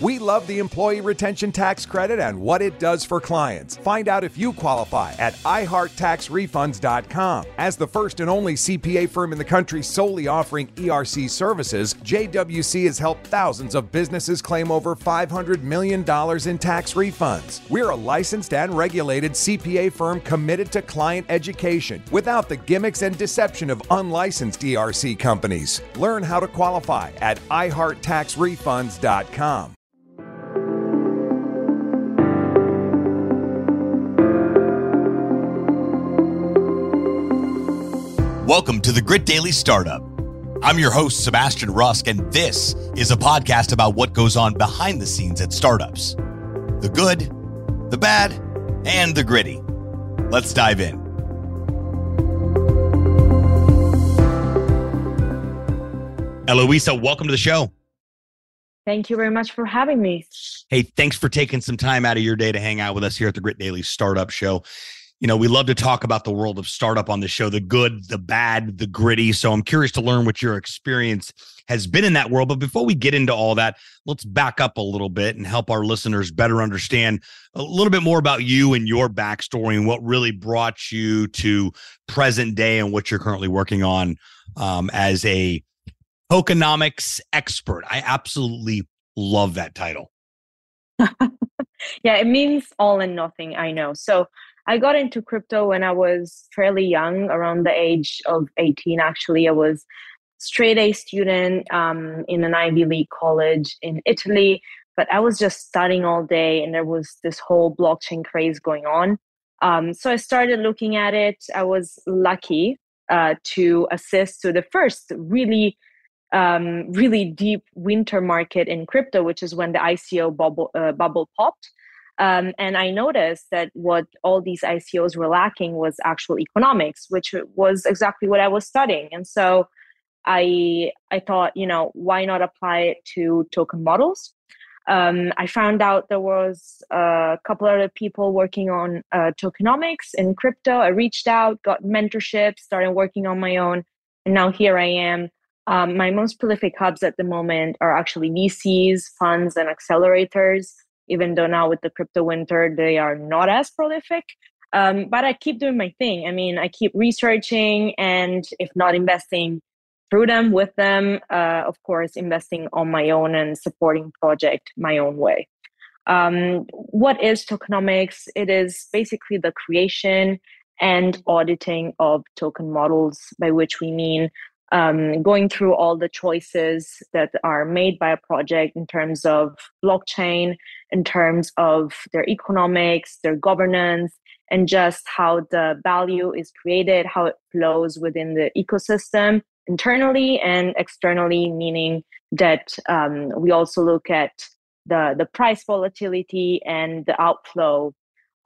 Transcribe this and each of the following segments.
We love the Employee Retention Tax Credit and what it does for clients. Find out if you qualify at iHeartTaxRefunds.com. As the first and only CPA firm in the country solely offering ERC services, JWC has helped thousands of businesses claim over $500 million in tax refunds. We're a licensed and regulated CPA firm committed to client education without the gimmicks and deception of unlicensed ERC companies. Learn how to qualify at iHeartTaxRefunds.com. Welcome to the Grit Daily Startup. I'm your host, Sebastian Rusk, and this is a podcast about what goes on behind the scenes at startups the good, the bad, and the gritty. Let's dive in. Eloisa, welcome to the show. Thank you very much for having me. Hey, thanks for taking some time out of your day to hang out with us here at the Grit Daily Startup Show you know, we love to talk about the world of startup on the show, the good, the bad, the gritty. So I'm curious to learn what your experience has been in that world. But before we get into all that, let's back up a little bit and help our listeners better understand a little bit more about you and your backstory and what really brought you to present day and what you're currently working on um, as a tokenomics expert. I absolutely love that title. yeah, it means all and nothing. I know. So I got into crypto when I was fairly young, around the age of 18. Actually, I was straight A student um, in an Ivy League college in Italy, but I was just studying all day, and there was this whole blockchain craze going on. Um, so I started looking at it. I was lucky uh, to assist to the first really um, really deep winter market in crypto, which is when the ICO bubble uh, bubble popped. Um, and I noticed that what all these ICOs were lacking was actual economics, which was exactly what I was studying. And so I I thought, you know, why not apply it to token models? Um, I found out there was a couple other people working on uh, tokenomics in crypto. I reached out, got mentorship, started working on my own, and now here I am. Um, my most prolific hubs at the moment are actually VCs, funds, and accelerators. Even though now with the crypto winter they are not as prolific. Um, but i keep doing my thing. I mean i keep researching and if not investing through them with them uh, of course investing on my own and supporting project my own way. Um, what is tokenomics? It is basically the creation and auditing of token models by which we mean um, going through all the choices that are made by a project in terms of blockchain, in terms of their economics, their governance, and just how the value is created, how it flows within the ecosystem internally and externally, meaning that um, we also look at the, the price volatility and the outflow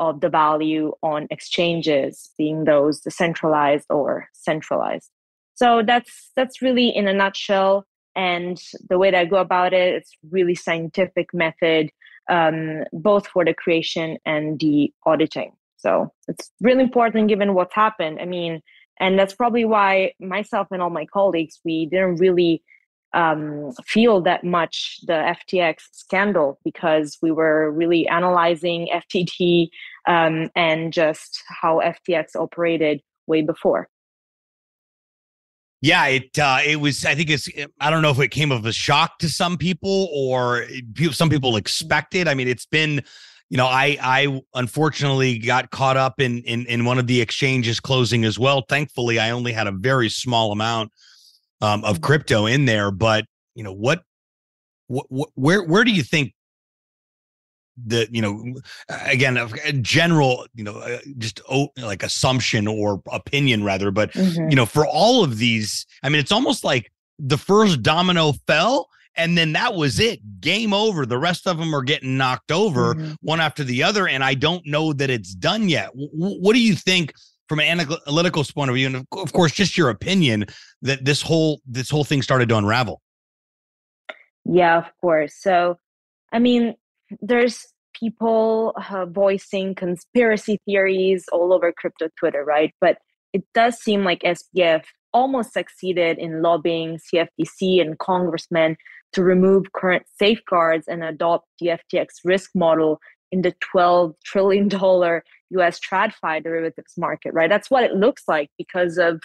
of the value on exchanges, being those decentralized or centralized so that's that's really in a nutshell and the way that i go about it it's really scientific method um, both for the creation and the auditing. So it's really important given what's happened. I mean and that's probably why myself and all my colleagues we didn't really um, feel that much the ftx scandal because we were really analyzing ftt um, and just how ftx operated way before yeah, it uh, it was. I think it's. I don't know if it came of a shock to some people or some people expected. I mean, it's been. You know, I I unfortunately got caught up in in in one of the exchanges closing as well. Thankfully, I only had a very small amount um, of crypto in there. But you know, what, what, where where do you think the you know again a general you know uh, just oh, like assumption or opinion rather but mm-hmm. you know for all of these i mean it's almost like the first domino fell and then that was it. Game over. The rest of them are getting knocked over mm-hmm. one after the other and i don't know that it's done yet. W- what do you think from an analytical point of view and of course just your opinion that this whole this whole thing started to unravel? Yeah of course. So i mean there's people uh, voicing conspiracy theories all over crypto Twitter, right? But it does seem like SBF almost succeeded in lobbying CFTC and congressmen to remove current safeguards and adopt the FTX risk model in the 12 trillion dollar US TradFi derivatives market, right? That's what it looks like because of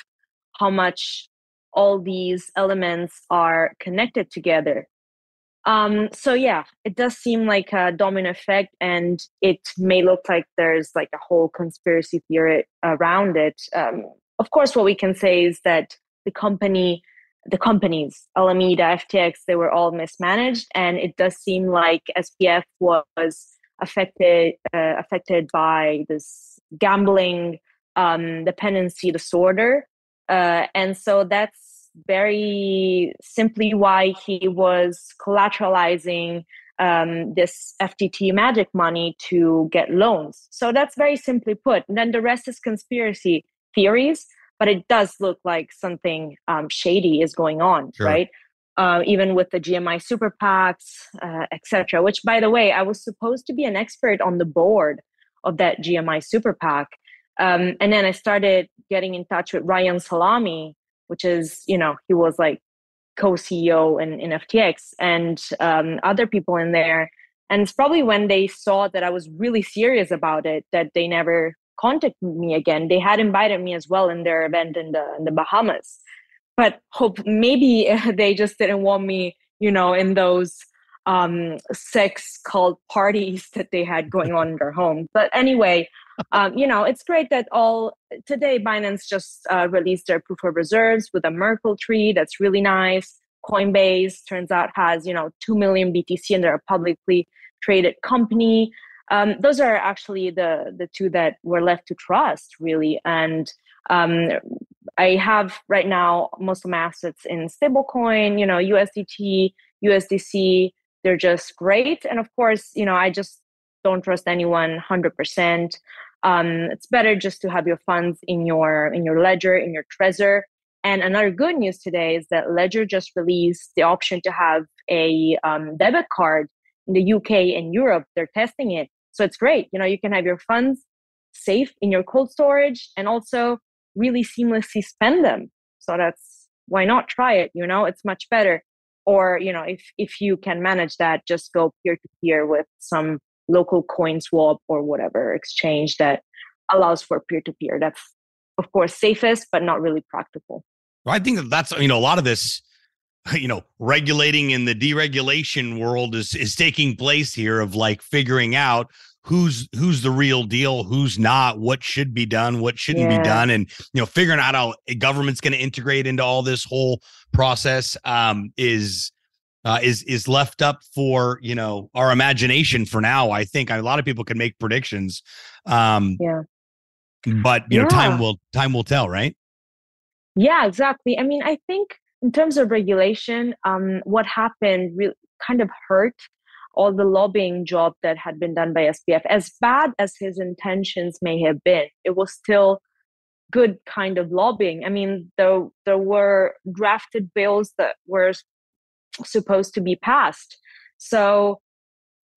how much all these elements are connected together. Um, so yeah, it does seem like a domino effect, and it may look like there's like a whole conspiracy theory around it. Um, of course, what we can say is that the company, the companies, Alameda, FTX, they were all mismanaged, and it does seem like SBF was affected uh, affected by this gambling um, dependency disorder, uh, and so that's very simply why he was collateralizing um, this FTT magic money to get loans. So that's very simply put. And then the rest is conspiracy theories, but it does look like something um, shady is going on, sure. right? Uh, even with the GMI super PACs, uh, etc. Which, by the way, I was supposed to be an expert on the board of that GMI super PAC. Um, and then I started getting in touch with Ryan Salame, which is you know he was like co-ceo in, in ftx and um, other people in there. And it's probably when they saw that i was really serious about it that they never contacted me again. They had invited me as well in their event in the in the bahamas. But hope maybe they just didn't want me you know in those um, sex cult parties that they had going on in their home but anyway um, you know, it's great that all today Binance just uh, released their proof of reserves with a Merkle tree. That's really nice. Coinbase turns out has you know two million BTC and they're a publicly traded company. Um, those are actually the the two that we're left to trust really. And um, I have right now most of my assets in stablecoin. You know, USDT, USDC. They're just great. And of course, you know, I just don't trust anyone 100% um, it's better just to have your funds in your in your ledger in your trezor and another good news today is that ledger just released the option to have a um, debit card in the uk and europe. They're testing it so it's great. You know you can have your funds safe in your cold storage and also really seamlessly spend them. So that's why not try it you know? It's much better or you know if if you can manage that just go peer to peer with some local coin swap or whatever exchange that allows for peer to peer. That's of course safest, but not really practical. Well, I think that that's you know a lot of this, you know, regulating in the deregulation world is is taking place here of like figuring out who's who's the real deal, who's not, what should be done, what shouldn't yeah. be done, and you know, figuring out how a government's going to integrate into all this whole process um, is uh, is is left up for you know our imagination for now. I think a lot of people can make predictions. Um, yeah. But you yeah. know, time will time will tell, right? Yeah, exactly. I mean, I think in terms of regulation, um, what happened really kind of hurt all the lobbying job that had been done by SBF. As bad as his intentions may have been, it was still good kind of lobbying. I mean, there there were drafted bills that were supposed to be passed. So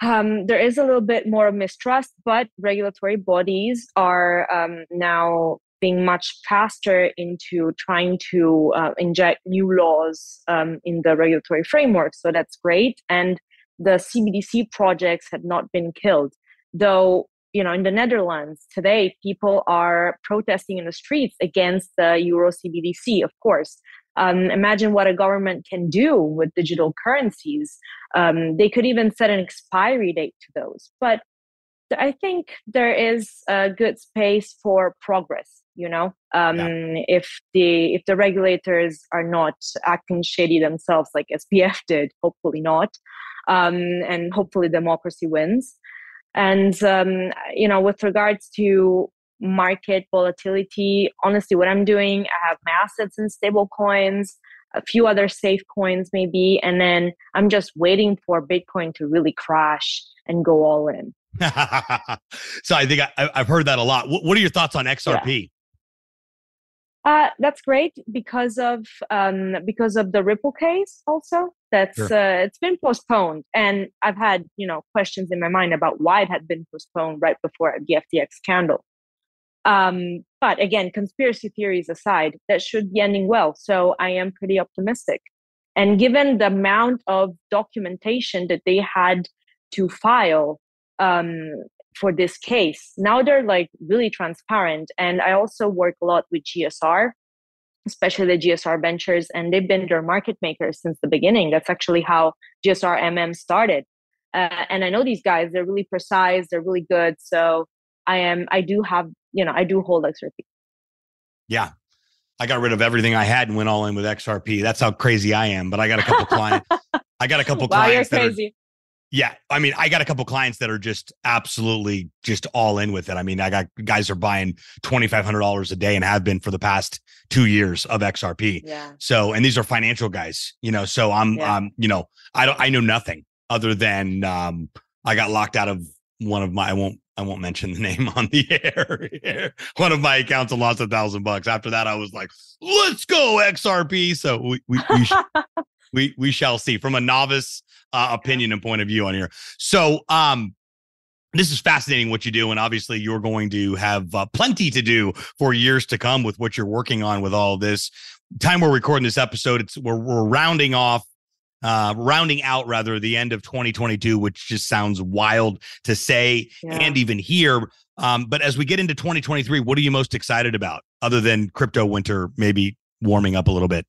um, there is a little bit more mistrust, but regulatory bodies are um, now being much faster into trying to uh, inject new laws um, in the regulatory framework. So that's great. And the CBDC projects had not been killed, though. You know, in the Netherlands today, people are protesting in the streets against the Euro CBDC. Of course, um, imagine what a government can do with digital currencies. Um, they could even set an expiry date to those. But I think there is a good space for progress. You know, um, yeah. if the if the regulators are not acting shady themselves, like SBF did, hopefully not, um, and hopefully democracy wins. And um, you know, with regards to market volatility. Honestly, what I'm doing, I have my assets in stable coins, a few other safe coins maybe, and then I'm just waiting for Bitcoin to really crash and go all in. so I think I, have heard that a lot. What, are your thoughts on XRP? Yeah. Uh, that's great because of um, because of the Ripple case. Also, that's sure. uh, it's been postponed, and I've had you know questions in my mind about why it had been postponed right before the FTX scandal. Um, but again, conspiracy theories aside, that should be ending well. So I am pretty optimistic. And given the amount of documentation that they had to file um, for this case, now they're like really transparent. And I also work a lot with GSR, especially the GSR Ventures, and they've been their market makers since the beginning. That's actually how GSR MM started. Uh, and I know these guys; they're really precise, they're really good. So I am, I do have, you know, I do hold XRP. Yeah, I got rid of everything I had and went all in with XRP. That's how crazy I am. But I got a couple clients. I got a couple wow, clients. You're crazy. Yeah, I mean, I got a couple clients that are just absolutely just all in with it. I mean, I got guys are buying twenty five hundred dollars a day and have been for the past two years of XRP. Yeah. So, and these are financial guys, you know. So I'm, yeah. um, you know, I don't, I know nothing other than um, I got locked out of one of my. I won't I won't mention the name on the air. One of my accounts and lost a thousand bucks. After that, I was like, "Let's go XRP." So we we we, we, we shall see from a novice uh, opinion and point of view on here. So um, this is fascinating what you do, and obviously you're going to have uh, plenty to do for years to come with what you're working on with all this. Time we're recording this episode, it's we're we're rounding off uh, rounding out rather the end of 2022, which just sounds wild to say yeah. and even hear. Um, but as we get into 2023, what are you most excited about other than crypto winter maybe warming up a little bit?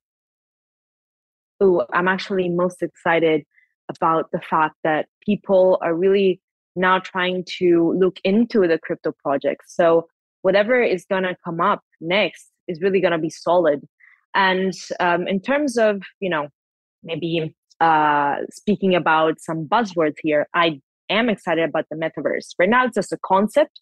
Oh, I'm actually most excited about the fact that people are really now trying to look into the crypto projects. So whatever is going to come up next is really going to be solid. And um, in terms of, you know, maybe uh, speaking about some buzzwords here, I am excited about the metaverse. Right now, it's just a concept,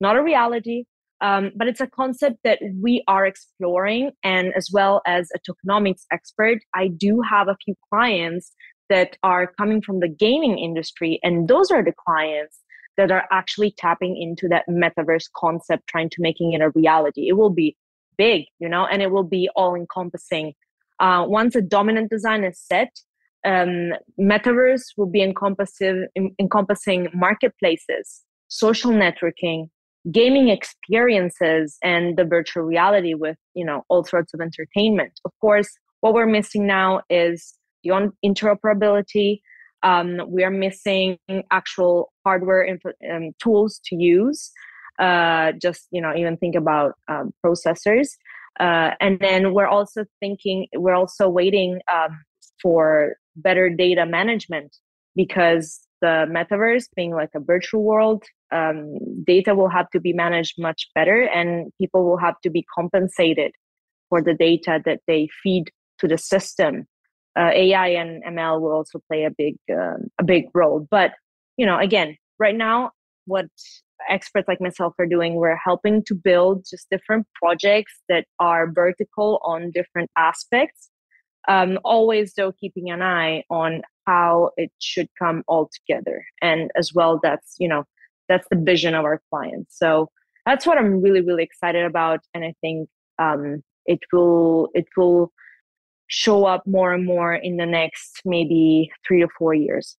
not a reality, um, but it's a concept that we are exploring. And as well as a tokenomics expert, I do have a few clients that are coming from the gaming industry, and those are the clients that are actually tapping into that metaverse concept, trying to making it a reality. It will be big, you know, and it will be all encompassing. Uh, once a dominant design is set, um, metaverse will be encompassing, encompassing marketplaces, social networking, gaming experiences, and the virtual reality with you know all sorts of entertainment. Of course, what we're missing now is the interoperability. Um, we are missing actual hardware inf- um, tools to use. Uh, just you know, even think about um, processors. Uh, and then we're also thinking, we're also waiting um, for better data management because the metaverse being like a virtual world um, data will have to be managed much better and people will have to be compensated for the data that they feed to the system uh, ai and ml will also play a big um, a big role. But you know again right now what experts like myself are doing we're helping to build just different projects that are vertical on different aspects. Um, always though keeping an eye on how it should come all together. And as well that's you know that's the vision of our clients. So that's what i'm really really excited about and i think um, it will it will show up more and more in the next maybe three to four years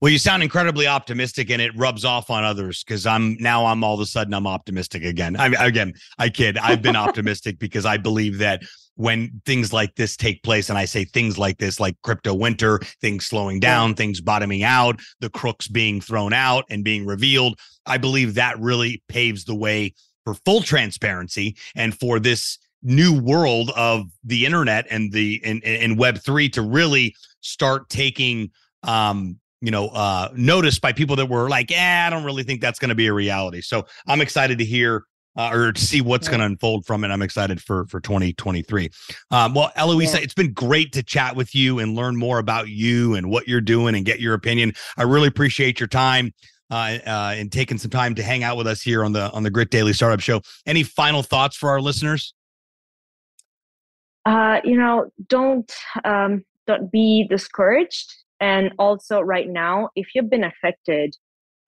well, you sound incredibly optimistic, and it rubs off on others because I'm now I'm all of a sudden I'm optimistic again. I again I kid. I've been optimistic because I believe that when things like this take place, and I say things like this, like crypto winter, things slowing down, things bottoming out, the crooks being thrown out and being revealed, I believe that really paves the way for full transparency and for this new world of the internet and the and, and web 3 to really start taking um you know uh notice by people that were like yeah i don't really think that's going to be a reality so i'm excited to hear uh, or to see what's yeah. going to unfold from it i'm excited for for 2023 um well eloisa yeah. it's been great to chat with you and learn more about you and what you're doing and get your opinion i really appreciate your time uh, uh, and taking some time to hang out with us here on the on the Grit Daily Startup Show. Any final thoughts for our listeners? Uh, you know, don't um, don't be discouraged. And also right now if you've been affected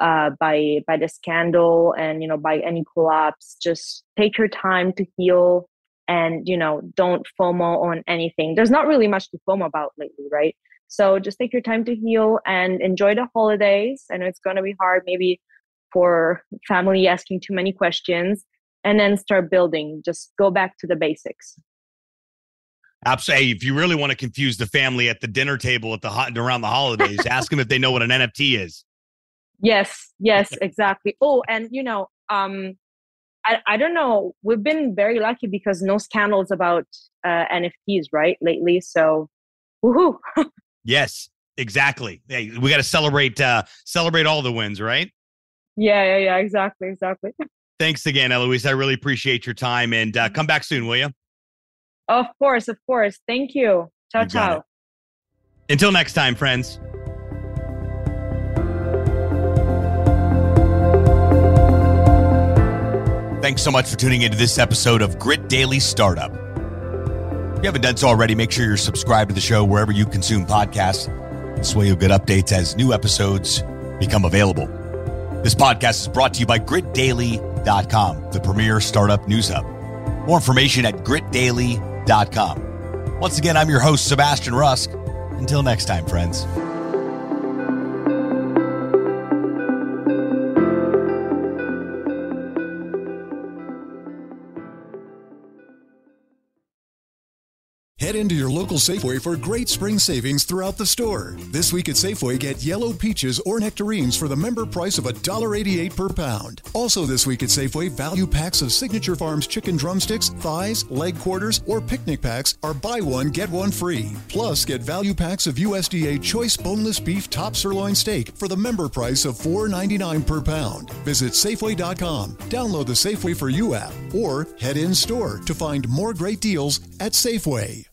uh, by by the scandal and you know by any collapse just take your time to heal and you know don't fomo on anything. There's not really much to fomo about lately right? So just take your time to heal and enjoy the holidays. I know it's going to be hard maybe for family asking too many questions and then start building. Just go back to the basics Absolutely. If you really want to confuse the family at the dinner table at the hot around the holidays, ask them if they know what an NFT is. Yes, yes, exactly. Oh, and you know, um, I, I don't know. We've been very lucky because no scandals about uh, NFTs, right, lately. So, woohoo! yes, exactly. Hey, we got to celebrate uh, celebrate all the wins, right? Yeah, yeah, yeah. Exactly, exactly. Thanks again, Eloise. I really appreciate your time, and uh, come back soon, will you? Of course, of course. Thank you. Ciao, you ciao. Until next time, friends. Thanks so much for tuning into this episode of Grit Daily Startup. If you haven't done so already, make sure you're subscribed to the show wherever you consume podcasts. This way you'll get updates as new episodes become available. This podcast is brought to you by gritdaily.com, the premier startup news hub. More information at gritdaily.com. Once again, I'm your host, Sebastian Rusk. Until next time, friends. Head into your local Safeway for great spring savings throughout the store. This week at Safeway, get yellow peaches or nectarines for the member price of $1.88 per pound. Also this week at Safeway, value packs of Signature Farms chicken drumsticks, thighs, leg quarters, or picnic packs are buy one, get one free. Plus, get value packs of USDA choice boneless beef top sirloin steak for the member price of $4.99 per pound. Visit Safeway.com, download the Safeway for You app, or head in store to find more great deals at Safeway.